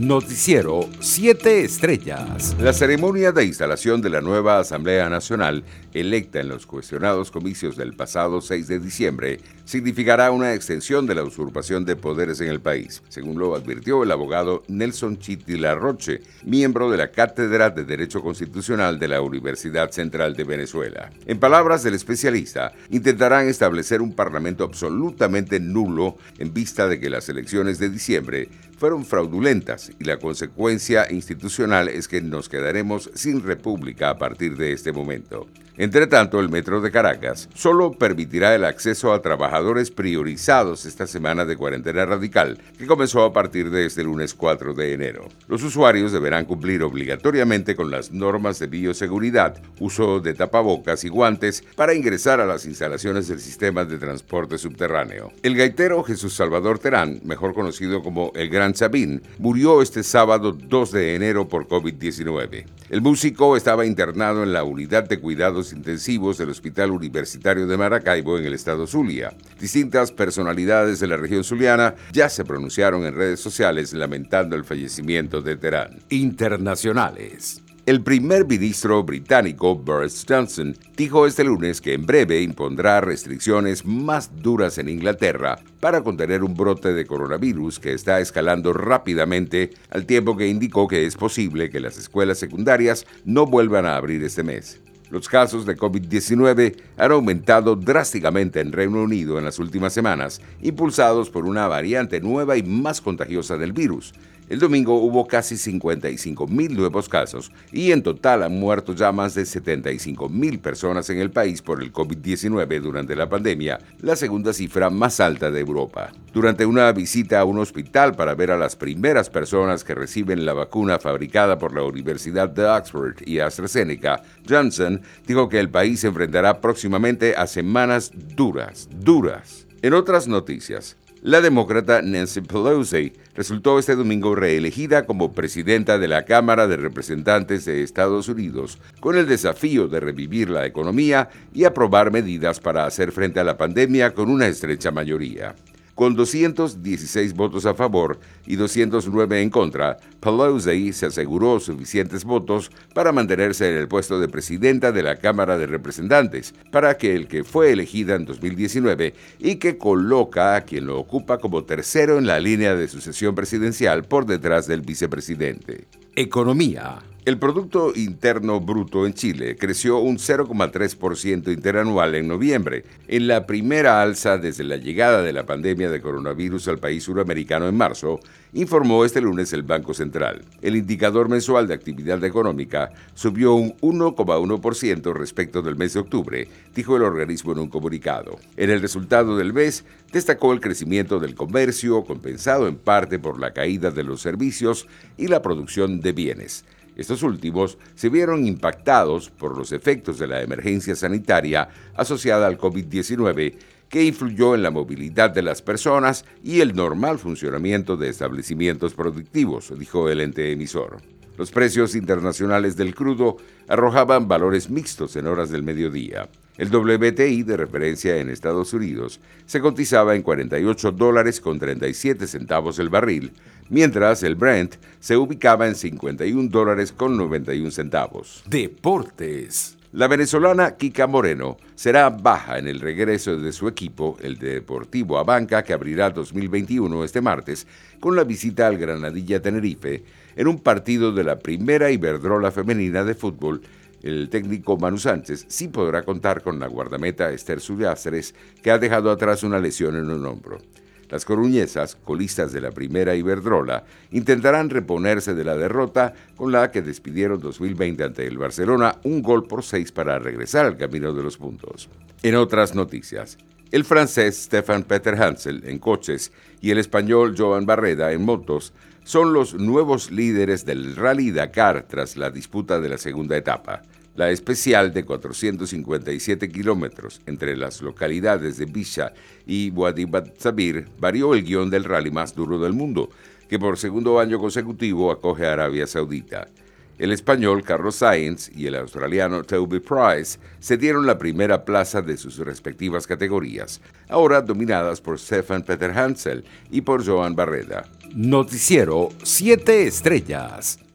Noticiero 7 Estrellas. La ceremonia de instalación de la nueva Asamblea Nacional, electa en los cuestionados comicios del pasado 6 de diciembre, significará una extensión de la usurpación de poderes en el país, según lo advirtió el abogado Nelson Chitila Roche, miembro de la Cátedra de Derecho Constitucional de la Universidad Central de Venezuela. En palabras del especialista, intentarán establecer un parlamento absolutamente nulo en vista de que las elecciones de diciembre fueron fraudulentas y la consecuencia institucional es que nos quedaremos sin república a partir de este momento. Entre tanto, el Metro de Caracas solo permitirá el acceso a trabajadores priorizados esta semana de cuarentena radical, que comenzó a partir de este lunes 4 de enero. Los usuarios deberán cumplir obligatoriamente con las normas de bioseguridad, uso de tapabocas y guantes para ingresar a las instalaciones del sistema de transporte subterráneo. El gaitero Jesús Salvador Terán, mejor conocido como el Gran Sabín, murió este sábado 2 de enero por COVID-19. El músico estaba internado en la unidad de cuidados intensivos del Hospital Universitario de Maracaibo en el estado Zulia. Distintas personalidades de la región zuliana ya se pronunciaron en redes sociales lamentando el fallecimiento de Terán. Internacionales. El primer ministro británico Boris Johnson dijo este lunes que en breve impondrá restricciones más duras en Inglaterra para contener un brote de coronavirus que está escalando rápidamente al tiempo que indicó que es posible que las escuelas secundarias no vuelvan a abrir este mes. Los casos de COVID-19 han aumentado drásticamente en Reino Unido en las últimas semanas, impulsados por una variante nueva y más contagiosa del virus, el domingo hubo casi 55 mil nuevos casos y en total han muerto ya más de 75 mil personas en el país por el COVID-19 durante la pandemia, la segunda cifra más alta de Europa. Durante una visita a un hospital para ver a las primeras personas que reciben la vacuna fabricada por la Universidad de Oxford y AstraZeneca, Johnson dijo que el país se enfrentará próximamente a semanas duras, duras. En otras noticias, la demócrata Nancy Pelosi resultó este domingo reelegida como presidenta de la Cámara de Representantes de Estados Unidos, con el desafío de revivir la economía y aprobar medidas para hacer frente a la pandemia con una estrecha mayoría. Con 216 votos a favor y 209 en contra, Pelosi se aseguró suficientes votos para mantenerse en el puesto de presidenta de la Cámara de Representantes, para que el que fue elegida en 2019 y que coloca a quien lo ocupa como tercero en la línea de sucesión presidencial por detrás del vicepresidente. Economía. El Producto Interno Bruto en Chile creció un 0,3% interanual en noviembre, en la primera alza desde la llegada de la pandemia de coronavirus al país suramericano en marzo, informó este lunes el Banco Central. El indicador mensual de actividad económica subió un 1,1% respecto del mes de octubre, dijo el organismo en un comunicado. En el resultado del mes, destacó el crecimiento del comercio, compensado en parte por la caída de los servicios y la producción de bienes. Estos últimos se vieron impactados por los efectos de la emergencia sanitaria asociada al COVID-19 que influyó en la movilidad de las personas y el normal funcionamiento de establecimientos productivos, dijo el ente emisor. Los precios internacionales del crudo arrojaban valores mixtos en horas del mediodía. El WTI de referencia en Estados Unidos se cotizaba en 48 dólares con 37 centavos el barril, mientras el Brent se ubicaba en 51 dólares con 91 centavos. Deportes. La venezolana Kika Moreno será baja en el regreso de su equipo, el Deportivo Abanca, que abrirá 2021 este martes, con la visita al Granadilla Tenerife, en un partido de la primera Iberdrola femenina de fútbol el técnico Manu Sánchez sí podrá contar con la guardameta Esther Suyáceres, que ha dejado atrás una lesión en un hombro. Las coruñesas, colistas de la primera Iberdrola, intentarán reponerse de la derrota con la que despidieron 2020 ante el Barcelona un gol por seis para regresar al camino de los puntos. En otras noticias, el francés Stefan Peter Hansel en coches y el español Joan Barreda en motos son los nuevos líderes del Rally Dakar tras la disputa de la segunda etapa. La especial de 457 kilómetros entre las localidades de Bisha y Sabir varió el guion del rally más duro del mundo, que por segundo año consecutivo acoge a Arabia Saudita. El español Carlos Sainz y el australiano Toby Price se dieron la primera plaza de sus respectivas categorías, ahora dominadas por Stefan Peter Hansel y por Joan Barreda. Noticiero 7 Estrellas.